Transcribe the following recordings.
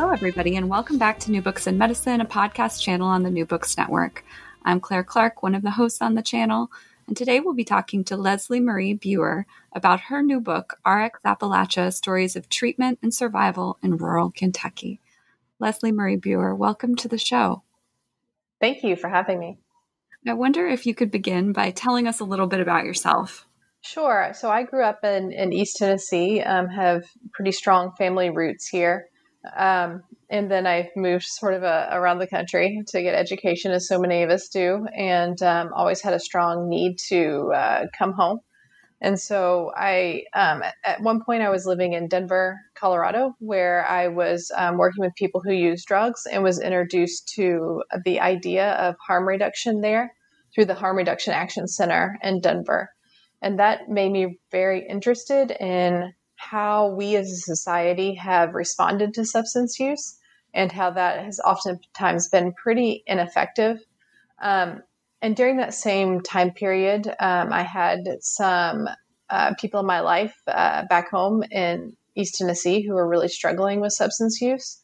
Hello, everybody, and welcome back to New Books in Medicine, a podcast channel on the New Books Network. I'm Claire Clark, one of the hosts on the channel, and today we'll be talking to Lesly-Marie Buer about her new book, RX Appalachia Stories of Treatment and Survival in Rural Kentucky. Lesly-Marie Buer, welcome to the show. Thank you for having me. I wonder if you could begin by telling us a little bit about yourself. Sure. So I grew up in, in East Tennessee, um, have pretty strong family roots here. Um, and then I moved sort of a, uh, around the country to get education, as so many of us do, and um, always had a strong need to uh, come home. And so I, um, at one point, I was living in Denver, Colorado, where I was um, working with people who use drugs and was introduced to the idea of harm reduction there through the Harm Reduction Action Center in Denver. And that made me very interested in how we as a society have responded to substance use and how that has oftentimes been pretty ineffective. Um, and during that same time period, um, I had some uh, people in my life uh, back home in East Tennessee who were really struggling with substance use.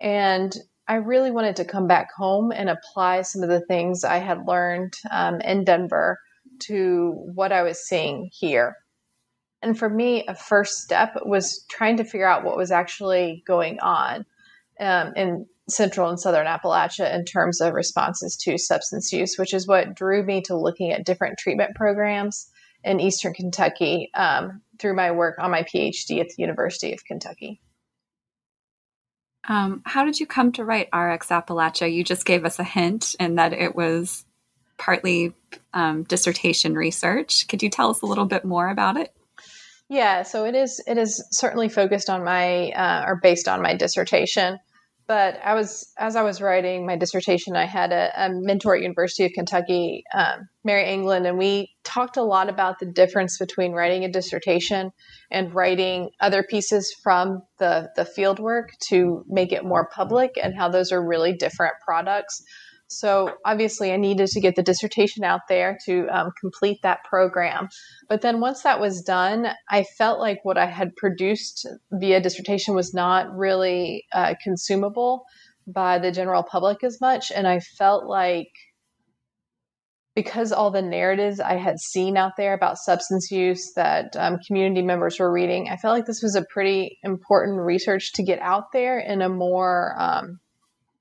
And I really wanted to come back home and apply some of the things I had learned um, in Denver to what I was seeing here. And for me, a first step was trying to figure out what was actually going on um, in central and southern Appalachia in terms of responses to substance use, which is what drew me to looking at different treatment programs in eastern Kentucky um, through my work on my PhD at the University of Kentucky. Um, how did you come to write RX Appalachia? You just gave us a hint in that it was partly um, dissertation research. Could you tell us a little bit more about it? Yeah, so it is. It is certainly focused on my uh, or based on my dissertation. But I was as I was writing my dissertation, I had a, a mentor at University of Kentucky, um, Mary Anglin, and we talked a lot about the difference between writing a dissertation and writing other pieces from the the field work to make it more public, and how those are really different products. So obviously, I needed to get the dissertation out there to um, complete that program. But then once that was done, I felt like what I had produced via dissertation was not really uh, consumable by the general public as much. And I felt like because all the narratives I had seen out there about substance use that um, community members were reading, I felt like this was a pretty important research to get out there in a more um,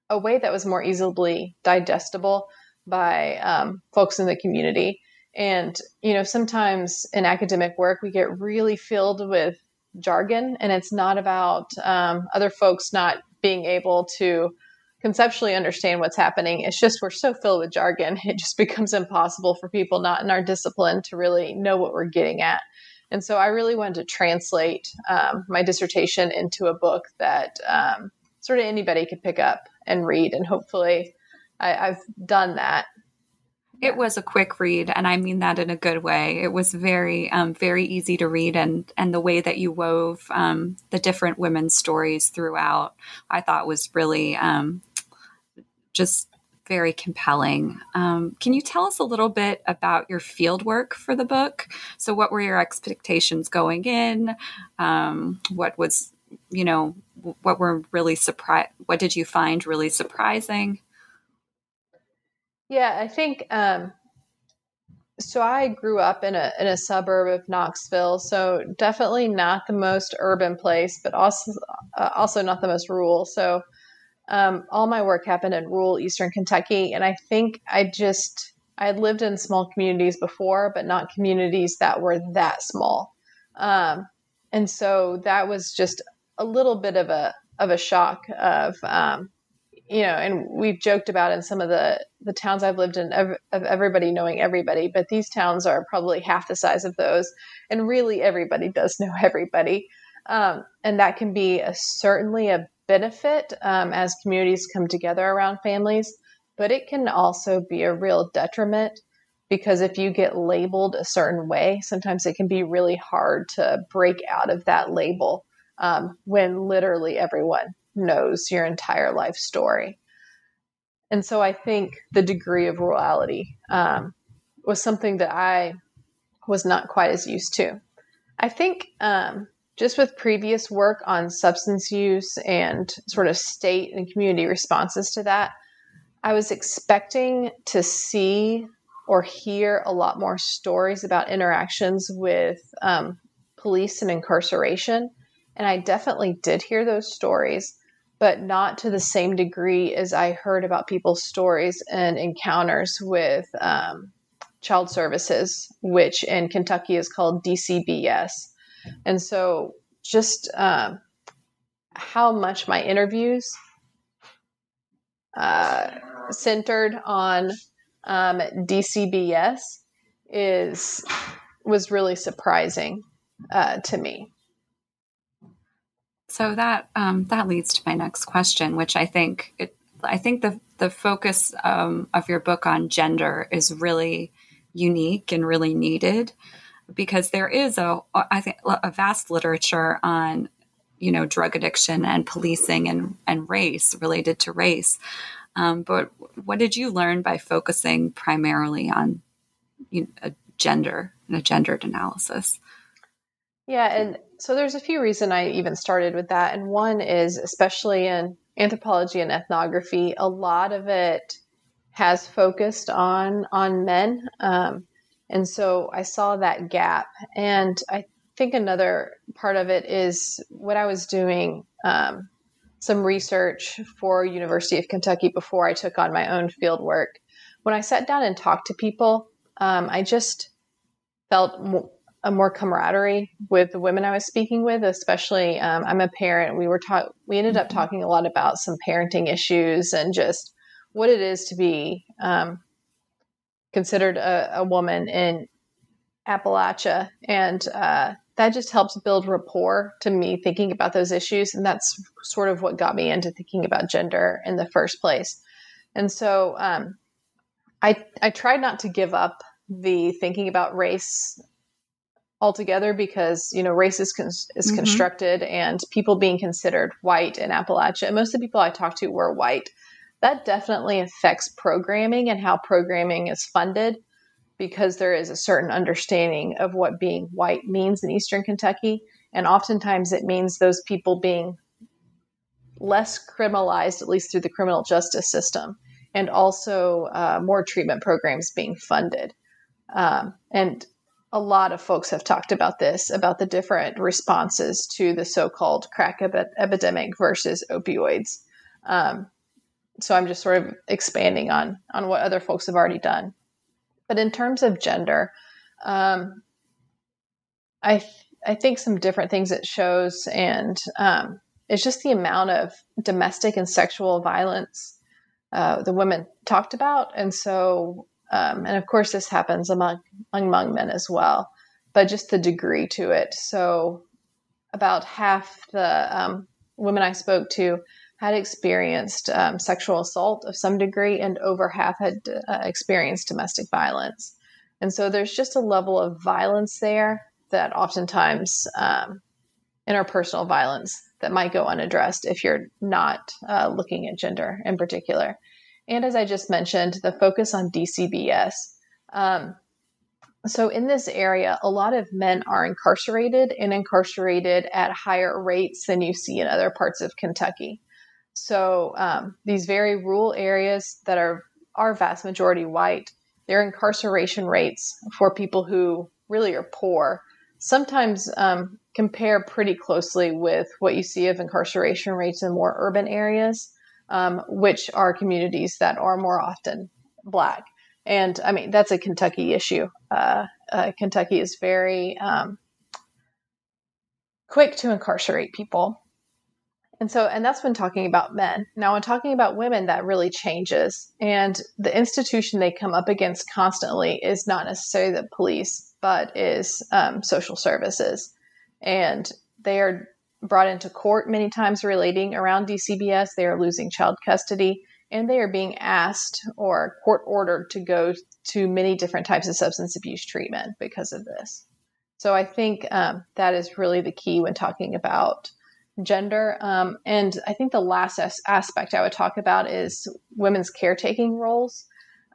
a way that was more easily digestible by um, folks in the community. And, you know, sometimes in academic work, we get really filled with jargon, and it's not about um, other folks not being able to conceptually understand what's happening. It's just we're so filled with jargon, it just becomes impossible for people not in our discipline to really know what we're getting at. And so I really wanted to translate um, my dissertation into a book that um, sort of anybody could pick up and read. And hopefully, I, I've done that. It was a quick read, and I mean that in a good way. It was very, um, very easy to read, and and the way that you wove um, the different women's stories throughout, I thought was really um, just very compelling. Um, can you tell us a little bit about your field work for the book? So, what were your expectations going in? Um, what was you know, what were really surprised? What did you find really surprising? Yeah, I think um, so. I grew up in a in a suburb of Knoxville, so definitely not the most urban place, but also uh, also not the most rural. So um, all my work happened in rural Eastern Kentucky, and I think I just I lived in small communities before, but not communities that were that small. Um, and so that was just a little bit of a of a shock of um, you know, and we've joked about in some of the the towns I've lived in of, of everybody knowing everybody, but these towns are probably half the size of those, and really everybody does know everybody, um, and that can be a, certainly a benefit um, as communities come together around families, but it can also be a real detriment because if you get labeled a certain way, sometimes it can be really hard to break out of that label um, when literally everyone knows your entire life story. And so I think the degree of rurality um, was something that I was not quite as used to. I think um, just with previous work on substance use and sort of state and community responses to that, I was expecting to see or hear a lot more stories about interactions with um, police and incarceration. And I definitely did hear those stories, but not to the same degree as I heard about people's stories and encounters with um, child services, which in Kentucky is called DCBS. And so just um, how much my interviews uh, centered on um, DCBS is was really surprising uh, to me. So that um, that leads to my next question, which I think it, I think the the focus um, of your book on gender is really unique and really needed because there is a I think a vast literature on you know drug addiction and policing and and race related to race um, but what did you learn by focusing primarily on you know, a gender and a gendered analysis? Yeah, and so there's a few reasons I even started with that, and one is especially in anthropology and ethnography, a lot of it has focused on on men, um, and so I saw that gap, and I think another part of it is what I was doing. Um, some research for University of Kentucky before I took on my own field work. When I sat down and talked to people, um, I just felt a more camaraderie with the women I was speaking with. Especially, um, I'm a parent. We were taught. We ended up mm-hmm. talking a lot about some parenting issues and just what it is to be um, considered a, a, woman in Appalachia and uh, that just helps build rapport to me thinking about those issues. And that's sort of what got me into thinking about gender in the first place. And so um, I, I tried not to give up the thinking about race altogether because you know race is, con- is mm-hmm. constructed and people being considered white in appalachia and most of the people i talked to were white that definitely affects programming and how programming is funded because there is a certain understanding of what being white means in Eastern Kentucky. And oftentimes it means those people being less criminalized, at least through the criminal justice system, and also uh, more treatment programs being funded. Um, and a lot of folks have talked about this about the different responses to the so called crack epidemic versus opioids. Um, so I'm just sort of expanding on on what other folks have already done. But in terms of gender, um, I th- I think some different things it shows, and um, it's just the amount of domestic and sexual violence uh, the women talked about, and so um, and of course this happens among among men as well, but just the degree to it. So about half the um, women I spoke to had experienced um, sexual assault of some degree, and over half had uh, experienced domestic violence. And so there's just a level of violence there that oftentimes um, interpersonal violence that might go unaddressed if you're not uh, looking at gender in particular. And as I just mentioned, the focus on DCBS. Um, so, in this area, a lot of men are incarcerated and incarcerated at higher rates than you see in other parts of Kentucky. So um, these very rural areas that are are vast majority white, their incarceration rates for people who really are poor sometimes um, compare pretty closely with what you see of incarceration rates in more urban areas, um, which are communities that are more often black. And I mean, that's a Kentucky issue. Uh, uh, Kentucky is very um, quick to incarcerate people. And so, and that's when talking about men. Now, when talking about women, that really changes. And the institution they come up against constantly is not necessarily the police, but is um, social services. And they are brought into court many times relating around DCBS. They are losing child custody and they are being asked or court ordered to go to many different types of substance abuse treatment because of this. So I think um, that is really the key when talking about gender. Um, and I think the last as- aspect I would talk about is women's caretaking roles.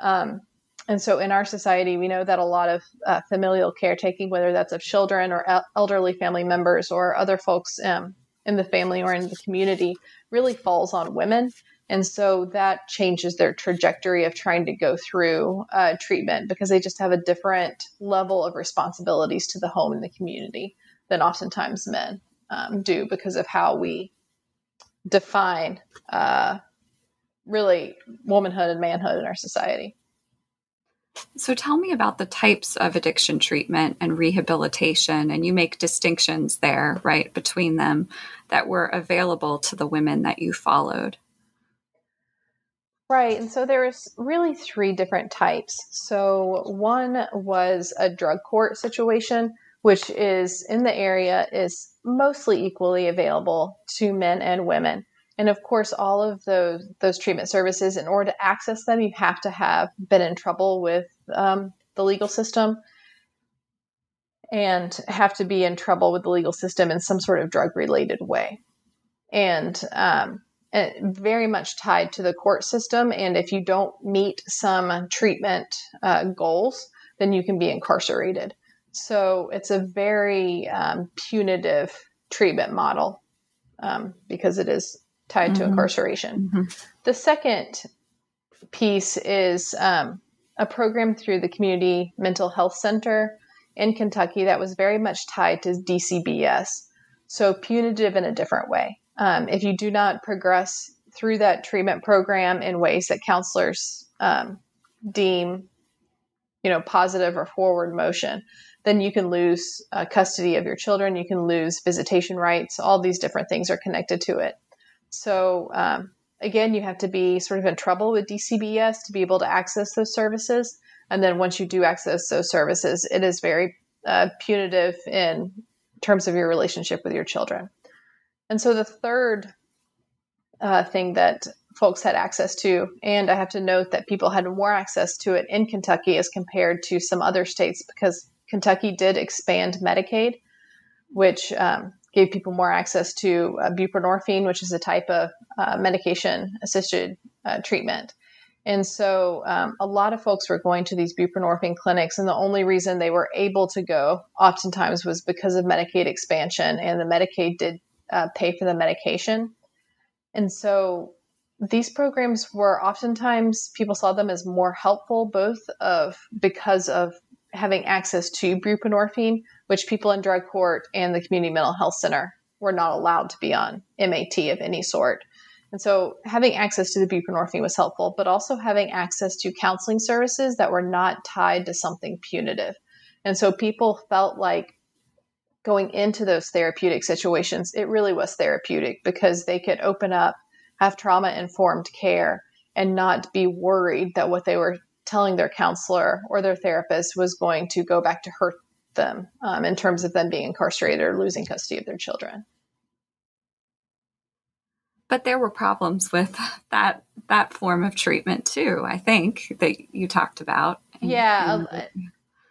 Um, and so in our society, we know that a lot of uh, familial caretaking, whether that's of children or el- elderly family members or other folks um, in the family or in the community, really falls on women. And so that changes their trajectory of trying to go through uh, treatment because they just have a different level of responsibilities to the home and the community than oftentimes men um, do because of how we define uh, really womanhood and manhood in our society. So tell me about the types of addiction treatment and rehabilitation, and you make distinctions there, right, between them that were available to the women that you followed. Right. And so there's really three different types. So one was a drug court situation, which is in the area is mostly equally available to men and women. And of course, all of those those treatment services, in order to access them, you have to have been in trouble with um, the legal system and have to be in trouble with the legal system in some sort of drug related way. And um, very much tied to the court system. And if you don't meet some treatment uh, goals, then you can be incarcerated. So it's a very um, punitive treatment model um, because it is tied mm-hmm. to incarceration. Mm-hmm. The second piece is um, a program through the Community Mental Health Center in Kentucky that was very much tied to DCBS. So punitive in a different way. Um, if you do not progress through that treatment program in ways that counselors um, deem, you know, positive or forward motion, then you can lose uh, custody of your children. You can lose visitation rights. All these different things are connected to it. So um, again, you have to be sort of in trouble with DCBS to be able to access those services. And then once you do access those services, it is very uh, punitive in terms of your relationship with your children. And so the third uh, thing that folks had access to, and I have to note that people had more access to it in Kentucky as compared to some other states because Kentucky did expand Medicaid, which um, gave people more access to uh, buprenorphine, which is a type of uh, medication assisted uh, treatment. And so um, a lot of folks were going to these buprenorphine clinics, and the only reason they were able to go oftentimes was because of Medicaid expansion, and the Medicaid did uh, pay for the medication. And so these programs were oftentimes people saw them as more helpful, both of because of having access to buprenorphine, which people in drug court and the community mental health center were not allowed to be on MAT of any sort. And so having access to the buprenorphine was helpful, but also having access to counseling services that were not tied to something punitive. And so people felt like going into those therapeutic situations, it really was therapeutic because they could open up, have trauma informed care, and not be worried that what they were telling their counselor or their therapist was going to go back to hurt them um, in terms of them being incarcerated or losing custody of their children. But there were problems with that that form of treatment too. I think that you talked about. Yeah, a,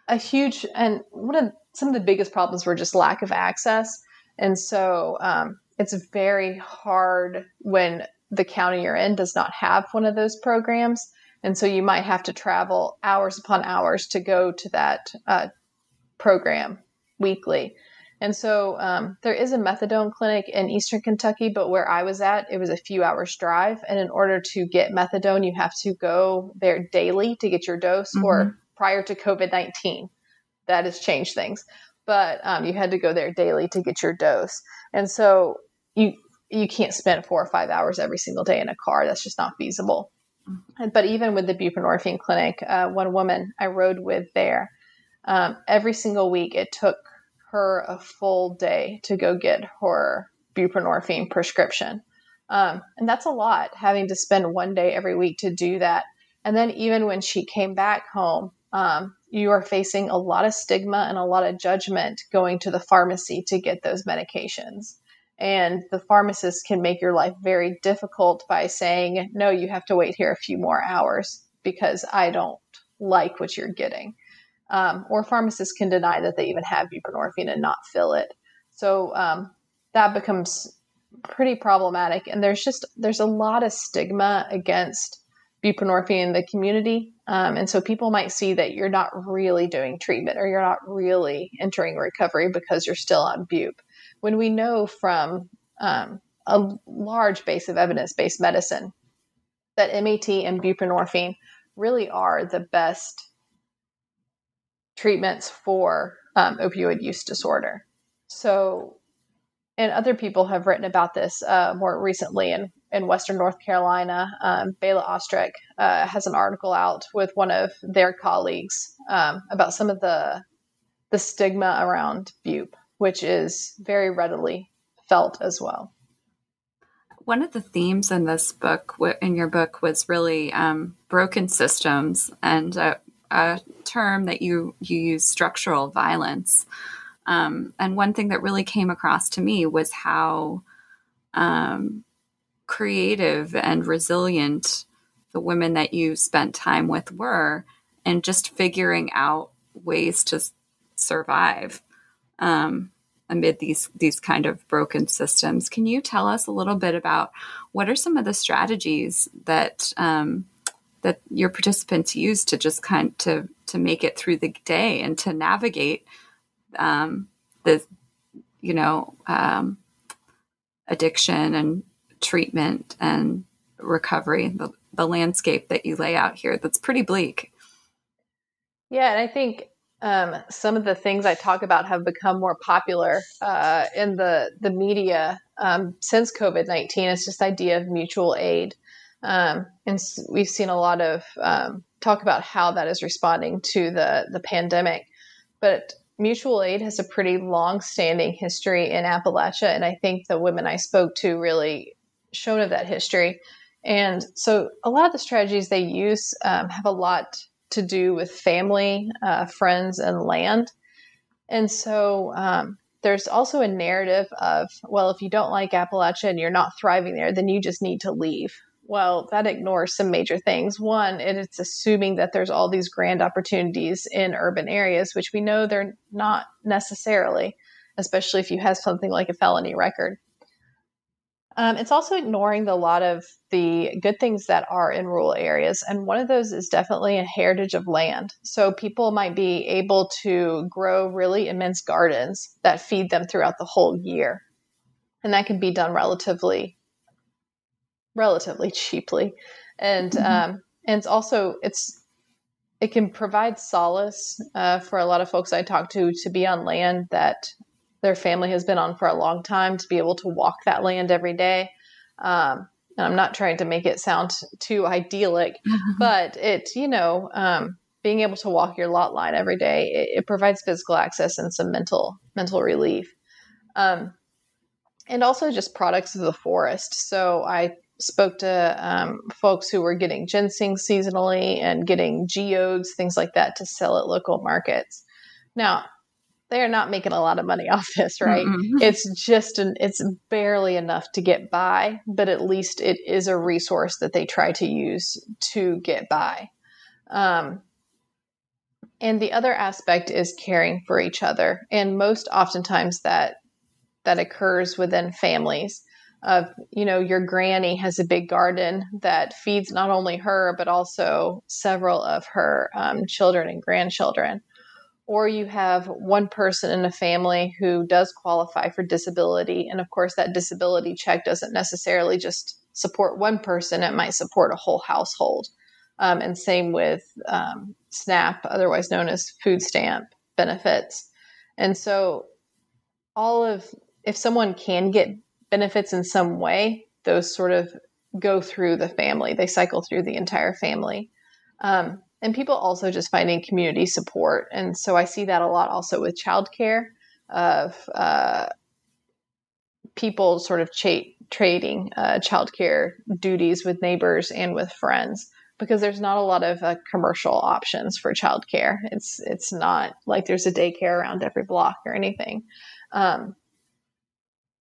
a, huge and one of some of the biggest problems were just lack of access, and so um, it's very hard when the county you're in does not have one of those programs and so you might have to travel hours upon hours to go to that uh, program weekly. And so um, there is a methadone clinic in Eastern Kentucky, but where I was at, it was a few hours drive. And in order to get methadone, you have to go there daily to get your dose, mm-hmm. or prior to COVID 19. That has changed things. But um, you had to go there daily to get your dose. And so you you can't spend four or five hours every single day in a car. That's just not feasible. But even with the buprenorphine clinic, uh, one woman I rode with there, um, every single week it took her a full day to go get her buprenorphine prescription. Um, and that's a lot, having to spend one day every week to do that. And then even when she came back home, um, you are facing a lot of stigma and a lot of judgment going to the pharmacy to get those medications. And the pharmacist can make your life very difficult by saying, no, you have to wait here a few more hours because I don't like what you're getting. Um, or pharmacists can deny that they even have buprenorphine and not fill it. So um, that becomes pretty problematic. And there's just there's a lot of stigma against buprenorphine in the community. Um, and so people might see that you're not really doing treatment or you're not really entering recovery because you're still on bup. When we know from um, a large base of evidence based medicine that MAT and buprenorphine really are the best treatments for um, opioid use disorder. So, and other people have written about this uh, more recently in, in Western North Carolina. Um, Bayla Ostrach uh, has an article out with one of their colleagues um, about some of the the stigma around bupe, which is very readily felt as well. One of the themes in this book, in your book, was really um, broken systems and a, a, term that you you use, structural violence. Um, and one thing that really came across to me was how um, creative and resilient the women that you spent time with were, and just figuring out ways to survive um, amid these these kind of broken systems. Can you tell us a little bit about what are some of the strategies that um, that your participants use to just kind to to make it through the day and to navigate um, the you know um, addiction and treatment and recovery the, the landscape that you lay out here that's pretty bleak yeah and i think um, some of the things I talk about have become more popular uh, in the the media um, since COVID nineteen. It's just idea of mutual aid, um, and we've seen a lot of um, talk about how that is responding to the the pandemic. But mutual aid has a pretty long standing history in Appalachia, and I think the women I spoke to really shown of that history. And so, a lot of the strategies they use um, have a lot to do with family, uh, friends, and land. And so um, there's also a narrative of, well, if you don't like Appalachia and you're not thriving there, then you just need to leave. Well, that ignores some major things. One, it's assuming that there's all these grand opportunities in urban areas, which we know they're not necessarily, especially if you have something like a felony record. Um, it's also ignoring the lot of the good things that are in rural areas. And one of those is definitely a heritage of land. So people might be able to grow really immense gardens that feed them throughout the whole year. And that can be done relatively, relatively cheaply. And, mm-hmm. um, and it's also, it's, it can provide solace uh, for a lot of folks I talk to to be on land that their family has been on for a long time to be able to walk that land every day. Um, and I'm not trying to make it sound too idyllic, but it, you know, um, being able to walk your lot line every day, it, it provides physical access and some mental mental relief. Um, and also just products of the forest. So I spoke to um, folks who were getting ginseng seasonally and getting geodes, things like that, to sell at local markets. Now, they're not making a lot of money off this, right? Mm-hmm. It's just an it's barely enough to get by, but at least it is a resource that they try to use to get by. Um, and the other aspect is caring for each other, and most oftentimes that that occurs within families. Of you know, your granny has a big garden that feeds not only her but also several of her um, children and grandchildren or you have one person in a family who does qualify for disability. And of course, that disability check doesn't necessarily just support one person, it might support a whole household. Um, and same with um, SNAP, otherwise known as food stamp benefits. And so, all of, if someone can get benefits in some way, those sort of go through the family, they cycle through the entire family. Um, and people also just finding community support. And so I see that a lot also with childcare of uh, people sort of cha- trading uh, childcare duties with neighbors and with friends because there's not a lot of uh, commercial options for childcare. It's it's not like there's a daycare around every block or anything. Um,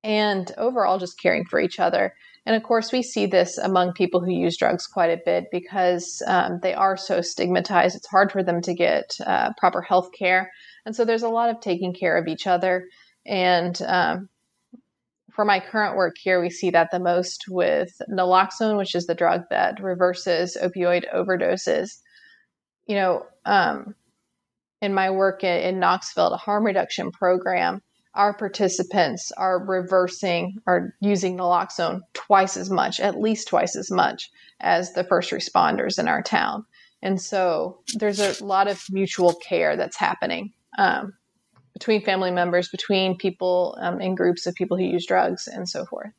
and overall, just caring for each other. And of course, we see this among people who use drugs quite a bit because um, they are so stigmatized. It's hard for them to get uh, proper health care. And so there's a lot of taking care of each other. And um, for my current work here, we see that the most with naloxone, which is the drug that reverses opioid overdoses. You know, um, in my work in, in Knoxville, the harm reduction program, our participants are reversing or using naloxone twice as much, at least twice as much as the first responders in our town. And so there's a lot of mutual care that's happening um, between family members, between people um, in groups of people who use drugs, and so forth.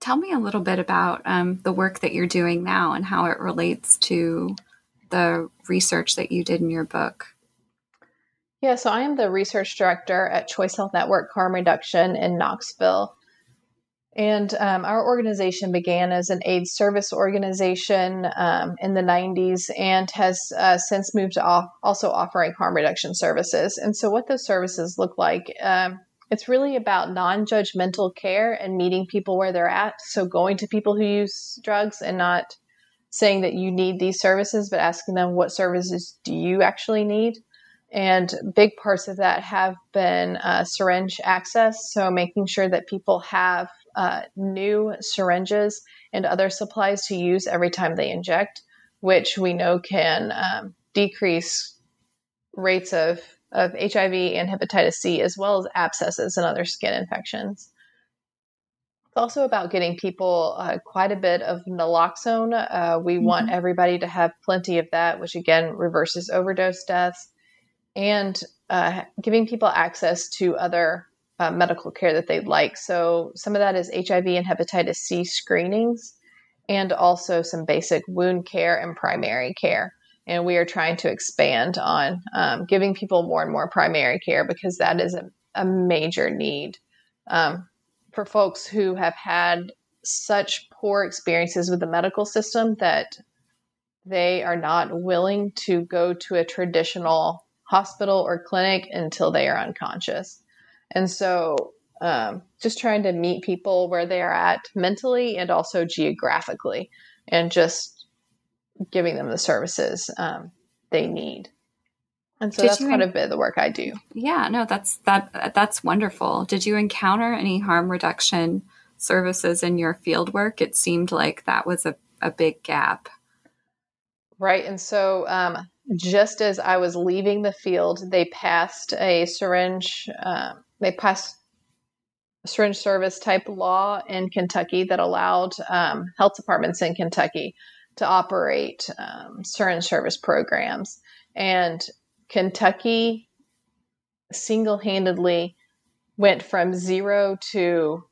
Tell me a little bit about um, the work that you're doing now and how it relates to the research that you did in your book. Yeah, so I am the research director at Choice Health Network Harm Reduction in Knoxville. And um, our organization began as an AIDS service organization um, in the 90s and has uh, since moved to off- also offering harm reduction services. And so, what those services look like, um, it's really about non judgmental care and meeting people where they're at. So, going to people who use drugs and not saying that you need these services, but asking them what services do you actually need. And big parts of that have been uh, syringe access. So, making sure that people have uh, new syringes and other supplies to use every time they inject, which we know can um, decrease rates of, of HIV and hepatitis C, as well as abscesses and other skin infections. It's also about getting people uh, quite a bit of naloxone. Uh, we mm-hmm. want everybody to have plenty of that, which again reverses overdose deaths, and uh, giving people access to other uh, medical care that they'd like. So some of that is HIV and hepatitis C screenings, and also some basic wound care and primary care. And we are trying to expand on um, giving people more and more primary care because that is a, a major need um, for folks who have had such poor experiences with the medical system that they are not willing to go to a traditional hospital or clinic until they are unconscious. And so um, just trying to meet people where they are at mentally and also geographically and just giving them the services um, they need. And so Did that's quite en- a bit of the work I do. Yeah, no, that's that that's wonderful. Did you encounter any harm reduction services in your field work? It seemed like that was a, a big gap. Right. And so um, just as I was leaving the field, they passed a syringe um, they passed syringe service type law in Kentucky that allowed um, health departments in Kentucky to operate um, syringe service programs. And Kentucky single handedly went from zero to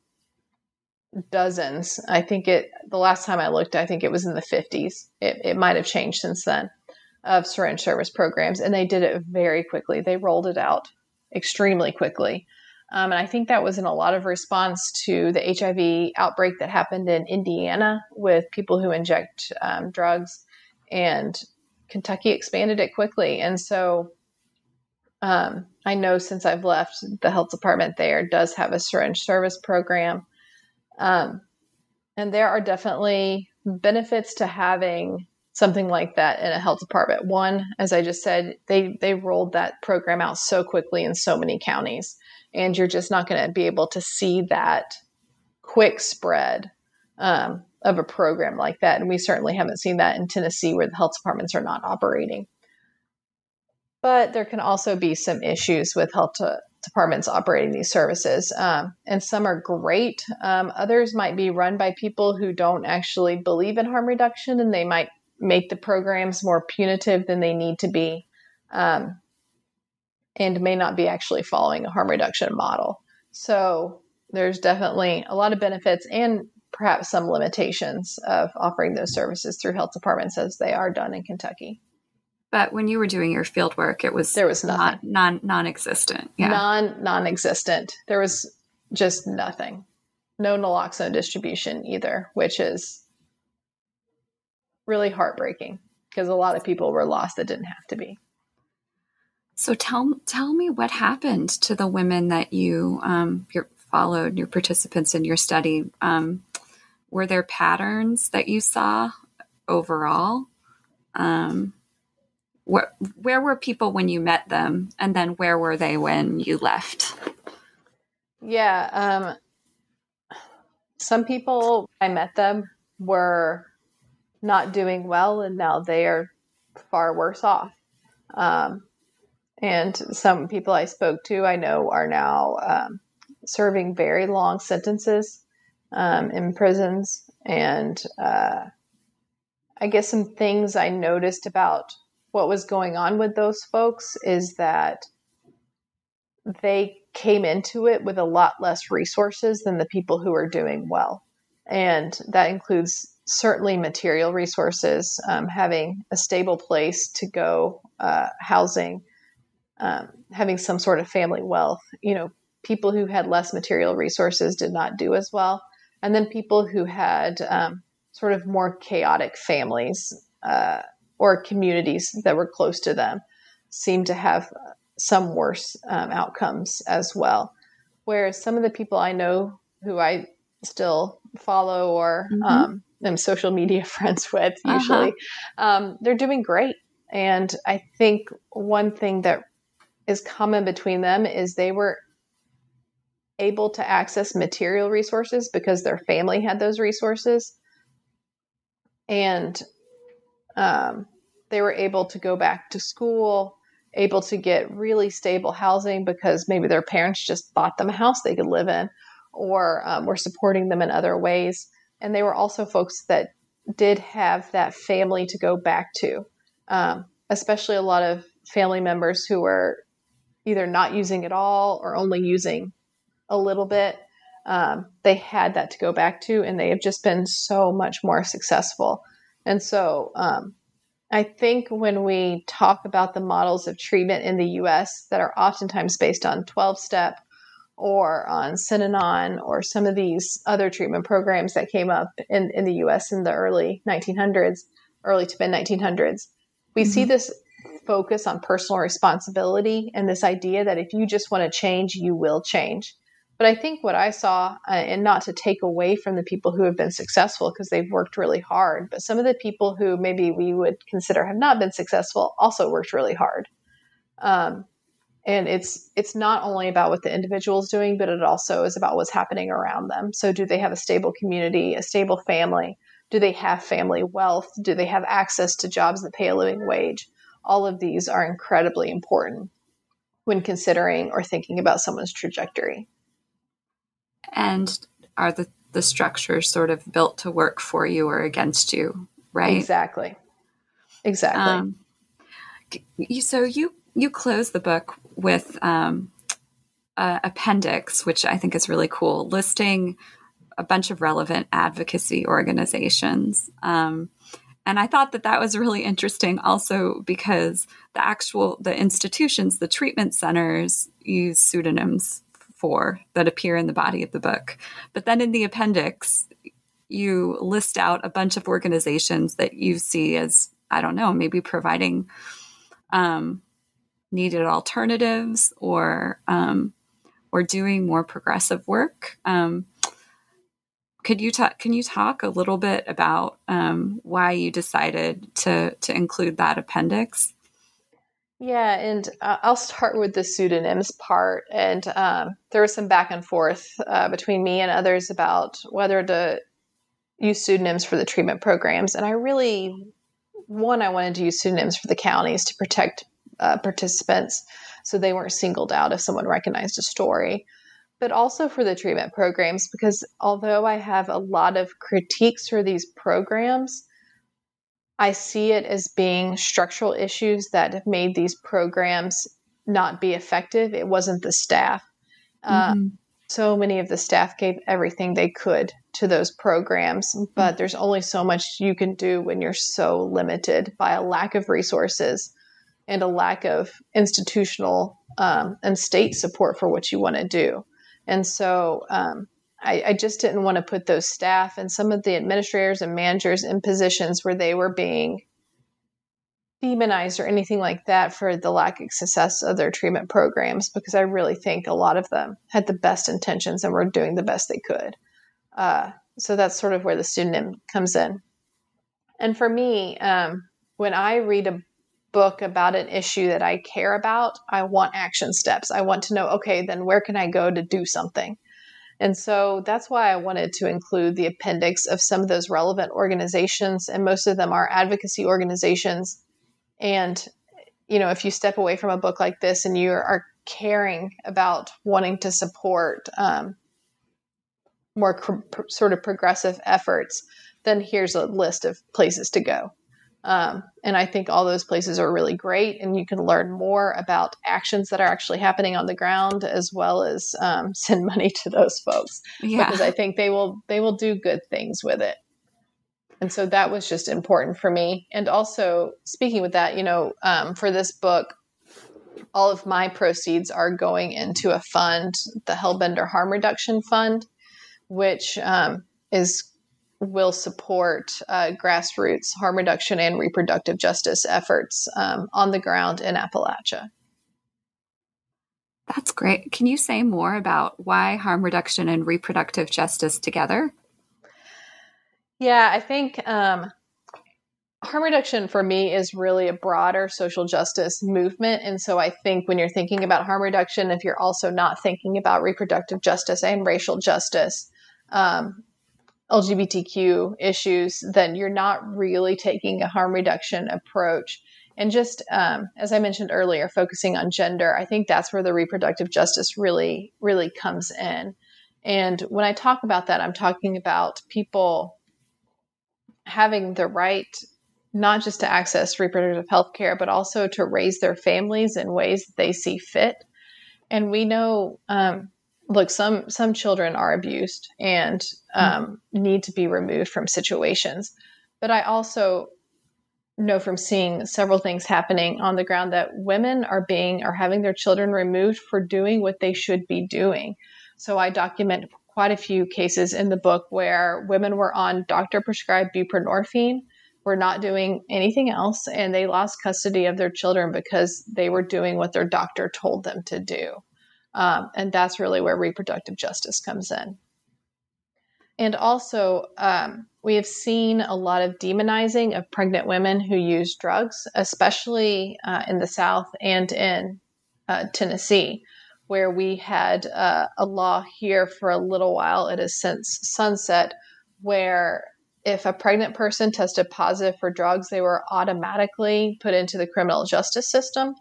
dozens. I think it, the last time I looked, I think it was in the 50s. It, it might have changed since then of syringe service programs. And they did it very quickly. They rolled it out extremely quickly. Um, and I think that was in a lot of response to the HIV outbreak that happened in Indiana with people who inject um, drugs. And Kentucky expanded it quickly. And so um, I know since I've left, the health department there does have a syringe service program. Um, and there are definitely benefits to having something like that in a health department. One, as I just said, they, they rolled that program out so quickly in so many counties and you're just not going to be able to see that quick spread um, of a program like that. And we certainly haven't seen that in Tennessee, where the health departments are not operating. But there can also be some issues with health to, departments operating these services. Um, and some are great. Um, others might be run by people who don't actually believe in harm reduction and they might make the programs more punitive than they need to be. Um, and may not be actually following a harm reduction model. So there's definitely a lot of benefits and perhaps some limitations of offering those services through health departments as they are done in Kentucky. But when you were doing your field work, it was there was nothing. non non-existent. Yeah. Non non-existent. There was just nothing. No naloxone distribution either, which is really heartbreaking because a lot of people were lost that didn't have to be. So tell tell me what happened to the women that you um, your, followed, your participants in your study. Um, were there patterns that you saw overall? Um, wh- where were people when you met them, and then where were they when you left? Yeah, um, some people, I met them, were not doing well, and now they are far worse off. Um, and some people I spoke to, I know, are now um, serving very long sentences um, in prisons. And uh, I guess some things I noticed about what was going on with those folks is that they came into it with a lot less resources than the people who are doing well. And that includes certainly material resources, um, having a stable place to go, uh, housing, um, having some sort of family wealth. You know, people who had less material resources did not do as well. And then people who had um, sort of more chaotic families uh, or communities that were close to them seemed to have some worse um, outcomes as well. Whereas some of the people I know who I still follow or mm-hmm. um, am social media friends with, uh-huh. usually, uh-huh. um, they're doing great. And I think one thing that is common between them is they were able to access material resources because their family had those resources. And um, they were able to go back to school able to get really stable housing because maybe their parents just bought them a house they could live in or um, were supporting them in other ways. And they were also folks that did have that family to go back to, um, especially a lot of family members who were either not using at all or only using a little bit. Um, they had that to go back to, and they have just been so much more successful. And so, um, I think when we talk about the models of treatment in the US that are oftentimes based on 12 step or on Synanon or some of these other treatment programs that came up in, in the US in the early 1900s, early to mid 1900s, we mm-hmm. see this focus on personal responsibility and this idea that if you just want to change, you will change. But I think what I saw, uh, and not to take away from the people who have been successful because they've worked really hard, but some of the people who maybe we would consider have not been successful also worked really hard. Um, and it's it's not only about what the individual is doing, but it also is about what's happening around them. So, do they have a stable community, a stable family? Do they have family wealth? Do they have access to jobs that pay a living wage? All of these are incredibly important when considering or thinking about someone's trajectory and are the the structures sort of built to work for you or against you right? Exactly. Exactly. Um, so you you close the book with um, appendix which i think is really cool listing a bunch of relevant advocacy organizations. Um, and i thought that that was really interesting also because the actual the institutions the treatment centers use pseudonyms that appear in the body of the book. But then in the appendix, you list out a bunch of organizations that you see as, I don't know, maybe providing um, needed alternatives or um, or doing more progressive work. Um, could you talk? Can you talk a little bit about um, why you decided to to include that appendix? Yeah, and uh, I'll start with the pseudonyms part. And um, there was some back and forth uh, between me and others about whether to use pseudonyms for the treatment programs. And I really, one, I wanted to use pseudonyms for the counties to protect uh, participants so they weren't singled out if someone recognized a story. But also for the treatment programs, because although I have a lot of critiques for these programs, I see it as being structural issues that have made these programs not be effective. It wasn't the staff. Uh, mm-hmm. So many of the staff gave everything they could to those programs, but mm-hmm. there's only so much you can do when you're so limited by a lack of resources and a lack of institutional um, and state support for what you want to do. And so um, I, I just didn't want to put those staff and some of the administrators and managers in positions where they were being demonized or anything like that for the lack of success of their treatment programs because I really think a lot of them had the best intentions and were doing the best they could. Uh, so that's sort of where the pseudonym comes in. And for me, um, when I read a book about an issue that I care about, I want action steps. I want to know, okay, then where can I go to do something? And so that's why I wanted to include the appendix of some of those relevant organizations, and most of them are advocacy organizations. And, you know, if you step away from a book like this and you are caring about wanting to support um, more cr- sort of progressive efforts, then here's a list of places to go. Um, and I think all those places are really great, and you can learn more about actions that are actually happening on the ground, as well as um, send money to those folks yeah. because I think they will they will do good things with it. And so that was just important for me. And also speaking with that, you know, um, for this book, all of my proceeds are going into a fund, the Hellbender Harm Reduction Fund, which um, is will support uh, grassroots harm reduction and reproductive justice efforts um, on the ground in Appalachia. That's great. Can you say more about why harm reduction and reproductive justice together? Yeah, I think um, harm reduction for me is really a broader social justice movement. And so I think when you're thinking about harm reduction, if you're also not thinking about reproductive justice and racial justice, um, LGBTQ issues, then you're not really taking a harm reduction approach. And just um, as I mentioned earlier, focusing on gender, I think that's where the reproductive justice really, really comes in. And when I talk about that, I'm talking about people having the right not just to access reproductive health care, but also to raise their families in ways that they see fit. And we know um, look some some children are abused and um, need to be removed from situations. But i also know from seeing several things happening on the ground that women are being are having their children removed for doing what they should be doing. So i document quite a few cases in the book where women were on doctor prescribed buprenorphine were not doing anything else and they lost custody of their children because they were doing what their doctor told them to do um, and that's really where reproductive justice comes in. And also, um, we have seen a lot of demonizing of pregnant women who use drugs, especially uh, in the South and in uh, Tennessee, where we had uh, a law here for a little while. It has since sunset, where if a pregnant person tested positive for drugs, they were automatically put into the criminal justice system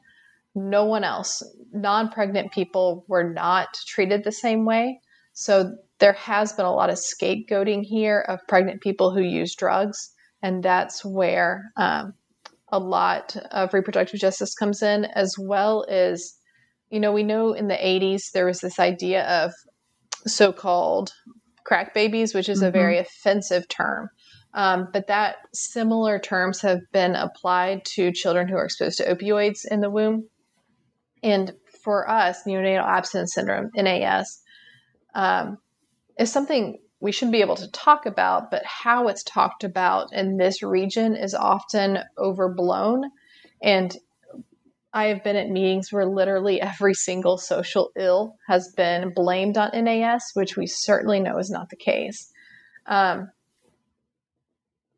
no one else, non pregnant people were not treated the same way. So there has been a lot of scapegoating here of pregnant people who use drugs. And that's where um, a lot of reproductive justice comes in, as well as, you know, we know in the 80s there was this idea of so called crack babies, which is mm-hmm. a very offensive term. Um, but that similar terms have been applied to children who are exposed to opioids in the womb. And for us, neonatal abstinence syndrome, NAS, um, is something we should be able to talk about, but how it's talked about in this region is often overblown. And I have been at meetings where literally every single social ill has been blamed on NAS, which we certainly know is not the case. Um,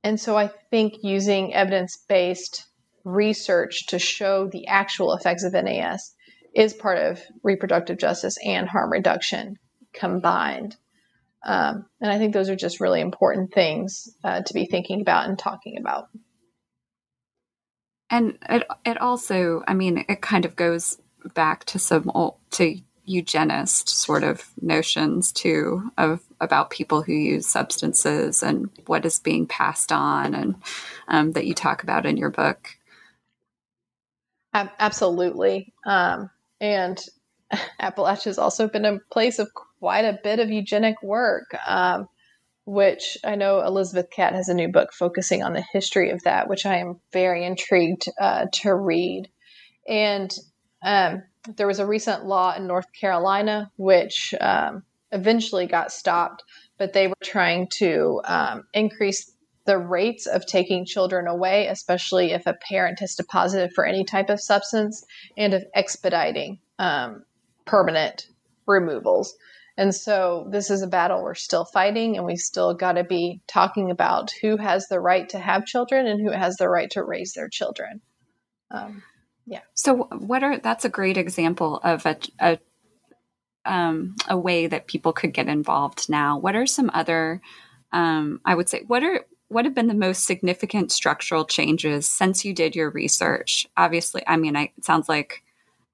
and so I think using evidence based research to show the actual effects of NAS is part of reproductive justice and harm reduction combined. Um, and I think those are just really important things uh, to be thinking about and talking about. And it, it also, I mean, it kind of goes back to some old, to eugenist sort of notions too of about people who use substances and what is being passed on and um, that you talk about in your book Absolutely. Um, and Appalachia has also been a place of quite a bit of eugenic work, um, which I know Elizabeth Catte has a new book focusing on the history of that, which I am very intrigued uh, to read. And um, there was a recent law in North Carolina which um, eventually got stopped, but they were trying to um, increase the rates of taking children away, especially if a parent tested positive for any type of substance, and of expediting um, permanent removals. And so this is a battle we're still fighting, and we still got to be talking about who has the right to have children and who has the right to raise their children. Um, yeah. So, what are that's a great example of a, a um, a way that people could get involved now, what are some other, um, I would say, what are what have been the most significant structural changes since you did your research? Obviously, I mean, it sounds like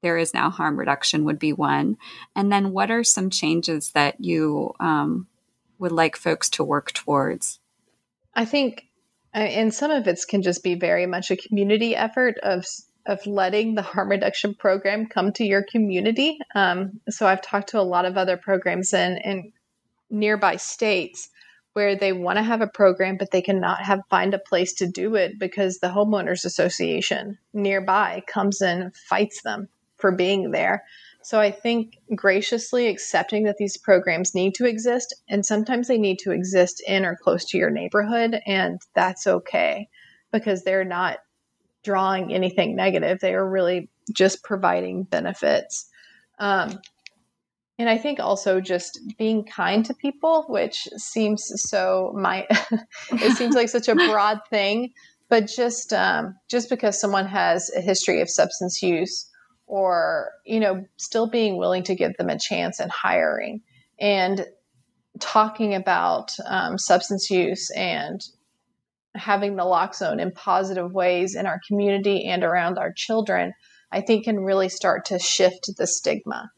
there is now harm reduction would be one, and then what are some changes that you um, would like folks to work towards? I think, uh, and some of it can just be very much a community effort of of letting the harm reduction program come to your community. Um, so I've talked to a lot of other programs in, in nearby states where they want to have a program, but they cannot have find a place to do it because the homeowners association nearby comes and fights them for being there. So I think graciously accepting that these programs need to exist, and sometimes they need to exist in or close to your neighborhood, and that's okay because they're not drawing anything negative. They are really just providing benefits. Um, and I think also just being kind to people, which seems so my it seems like such a broad thing, but just um, just because someone has a history of substance use, or you know, still being willing to give them a chance and hiring and talking about um, substance use and having the lock in positive ways in our community and around our children, I think can really start to shift the stigma.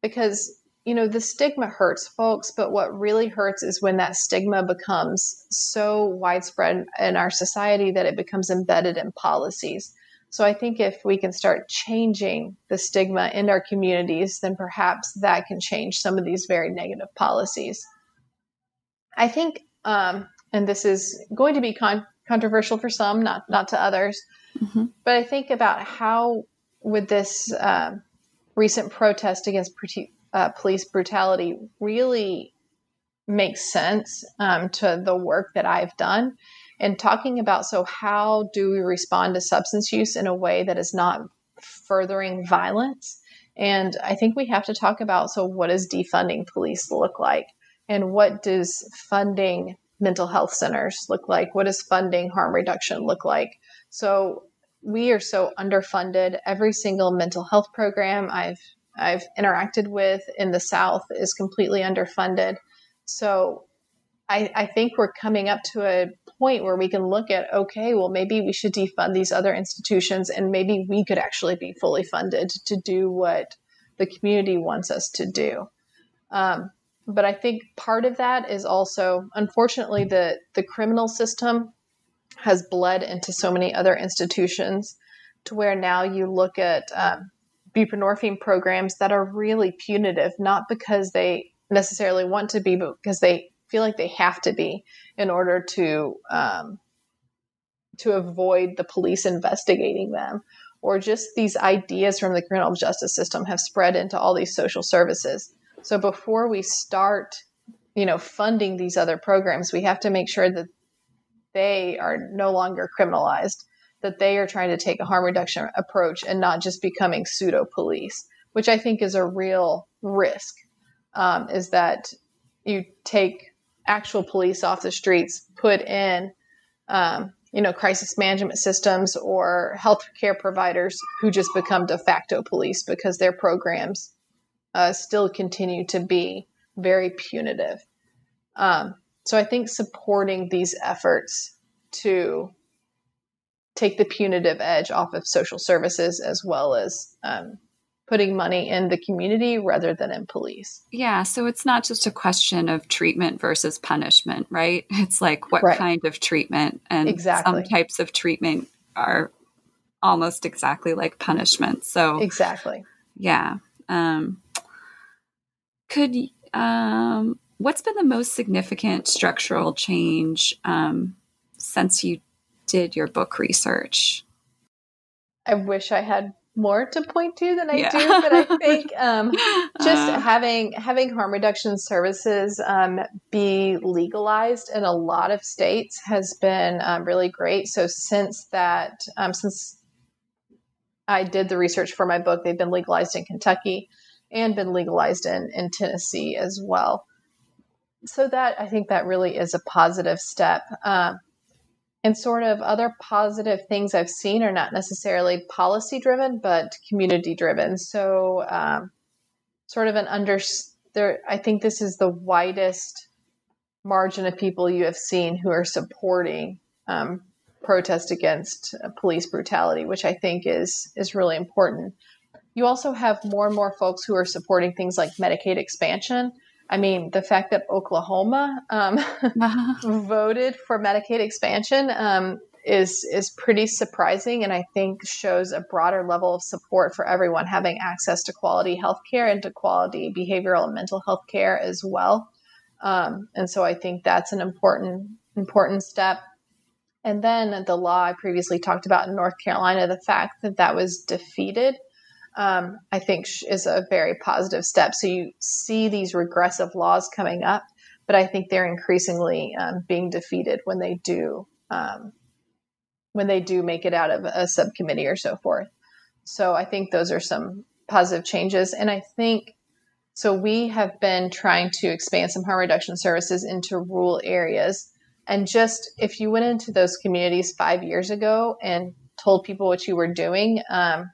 Because, you know, the stigma hurts folks, but what really hurts is when that stigma becomes so widespread in our society that it becomes embedded in policies. So I think if we can start changing the stigma in our communities, then perhaps that can change some of these very negative policies. I think um, and this is going to be con- controversial for some, not not to others. Mm-hmm. But I think about how would this uh, recent protest against uh, police brutality really makes sense um, to the work that I've done, and talking about so how do we respond to substance use in a way that is not furthering violence. And I think we have to talk about so what does defunding police look like? And what does funding mental health centers look like? What does funding harm reduction look like? So we are so underfunded. Every single mental health program I've I've interacted with in the South is completely underfunded. So I, I think we're coming up to a point where we can look at okay, well maybe we should defund these other institutions and maybe we could actually be fully funded to do what the community wants us to do. Um, but I think part of that is also, unfortunately, the the criminal system has bled into so many other institutions, to where now you look at um, buprenorphine programs that are really punitive, not because they necessarily want to be, but because they feel like they have to be in order to um, to avoid the police investigating them. Or just these ideas from the criminal justice system have spread into all these social services. So before we start, you know, funding these other programs, we have to make sure that they are no longer criminalized, that they are trying to take a harm reduction approach and not just becoming pseudo police, which I think is a real risk. Um, is that you take actual police off the streets, put in, um, you know, crisis management systems or healthcare providers who just become de facto police because their programs uh, still continue to be very punitive. Um, so I think supporting these efforts to take the punitive edge off of social services as well as um, putting money in the community rather than in police. Yeah, so it's not just a question of treatment versus punishment, right? It's like what right. kind of treatment and exactly. some types of treatment are almost exactly like punishment. So Exactly. Yeah. Um, could um, what's been the most significant structural change um, since you did your book research? I wish I had more to point to than I yeah. do, but I think um, just uh, having having harm reduction services um, be legalized in a lot of states has been um, really great. So since that, um, since I did the research for my book, they've been legalized in Kentucky and been legalized in, in Tennessee as well. So that I think that really is a positive step. Um, and sort of other positive things I've seen are not necessarily policy driven, but community driven. So, um, sort of an under there. I think this is the widest margin of people you have seen who are supporting um, protest against uh, police brutality, which I think is is really important. You also have more and more folks who are supporting things like Medicaid expansion. I mean, the fact that Oklahoma um, voted for Medicaid expansion um, is is pretty surprising, and I think shows a broader level of support for everyone having access to quality health care and to quality behavioral and mental health care as well. Um, and so I think that's an important important step. And then the law I previously talked about in North Carolina, the fact that that was defeated, um, I think is a very positive step. So you see these regressive laws coming up, but I think they're increasingly um, being defeated when they do um, when they do make it out of a subcommittee or so forth. So I think those are some positive changes, and I think so. We have been trying to expand some harm reduction services into rural areas and just if you went into those communities five years ago and told people what you were doing, um,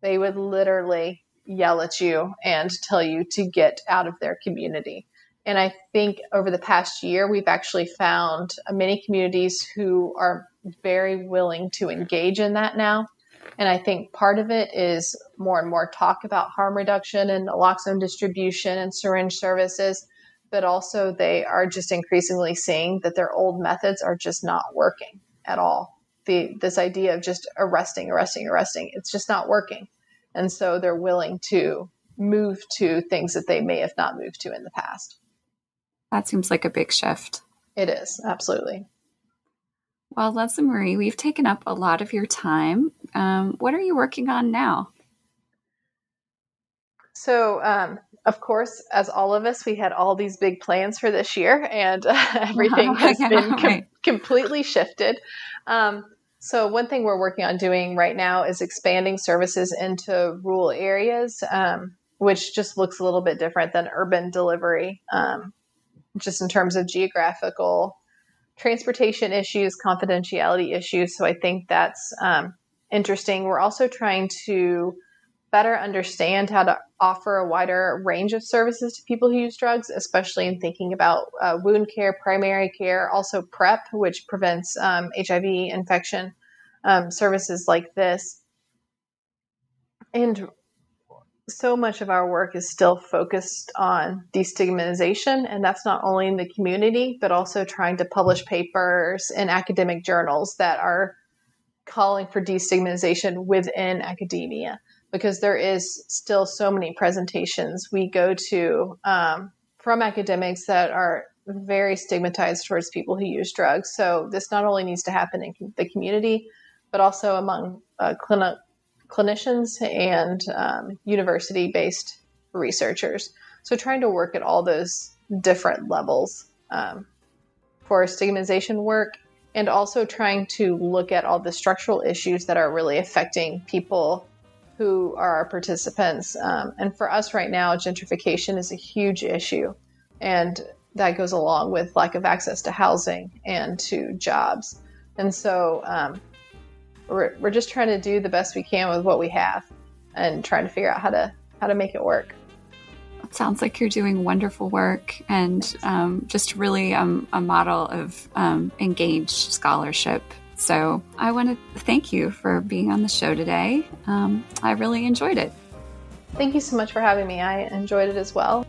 they would literally yell at you and tell you to get out of their community. And I think over the past year, we've actually found uh, many communities who are very willing to engage in that now. And I think part of it is more and more talk about harm reduction and naloxone distribution and syringe services but also they are just increasingly seeing that their old methods are just not working at all. The, this idea of just arresting, arresting, arresting, it's just not working. And so they're willing to move to things that they may have not moved to in the past. That seems like a big shift. It is, absolutely. Well, Lesly-Marie, we've taken up a lot of your time. Um, what are you working on now? So, um, of course, as all of us, we had all these big plans for this year, and uh, everything has been com- completely shifted. Um, so, one thing we're working on doing right now is expanding services into rural areas, um, which just looks a little bit different than urban delivery, um, just in terms of geographical transportation issues, confidentiality issues. So, I think that's um, interesting. We're also trying to better understand how to offer a wider range of services to people who use drugs, especially in thinking about uh, wound care, primary care, also PrEP, which prevents um, HIV infection, um, services like this. And so much of our work is still focused on destigmatization, and that's not only in the community, but also trying to publish papers in academic journals that are calling for destigmatization within academia because there is still so many presentations we go to um, from academics that are very stigmatized towards people who use drugs. So this not only needs to happen in the community, but also among uh, clin- clinicians and um, university-based researchers. So trying to work at all those different levels um, for stigmatization work and also trying to look at all the structural issues that are really affecting people who are our participants. Um, and for us right now, gentrification is a huge issue. And that goes along with lack of access to housing and to jobs. And so um, we're, we're just trying to do the best we can with what we have and trying to figure out how to how to make it work. It sounds like you're doing wonderful work and um, just really um, a model of um, engaged scholarship so I want to thank you for being on the show today. Um, I really enjoyed it. Thank you so much for having me. I enjoyed it as well.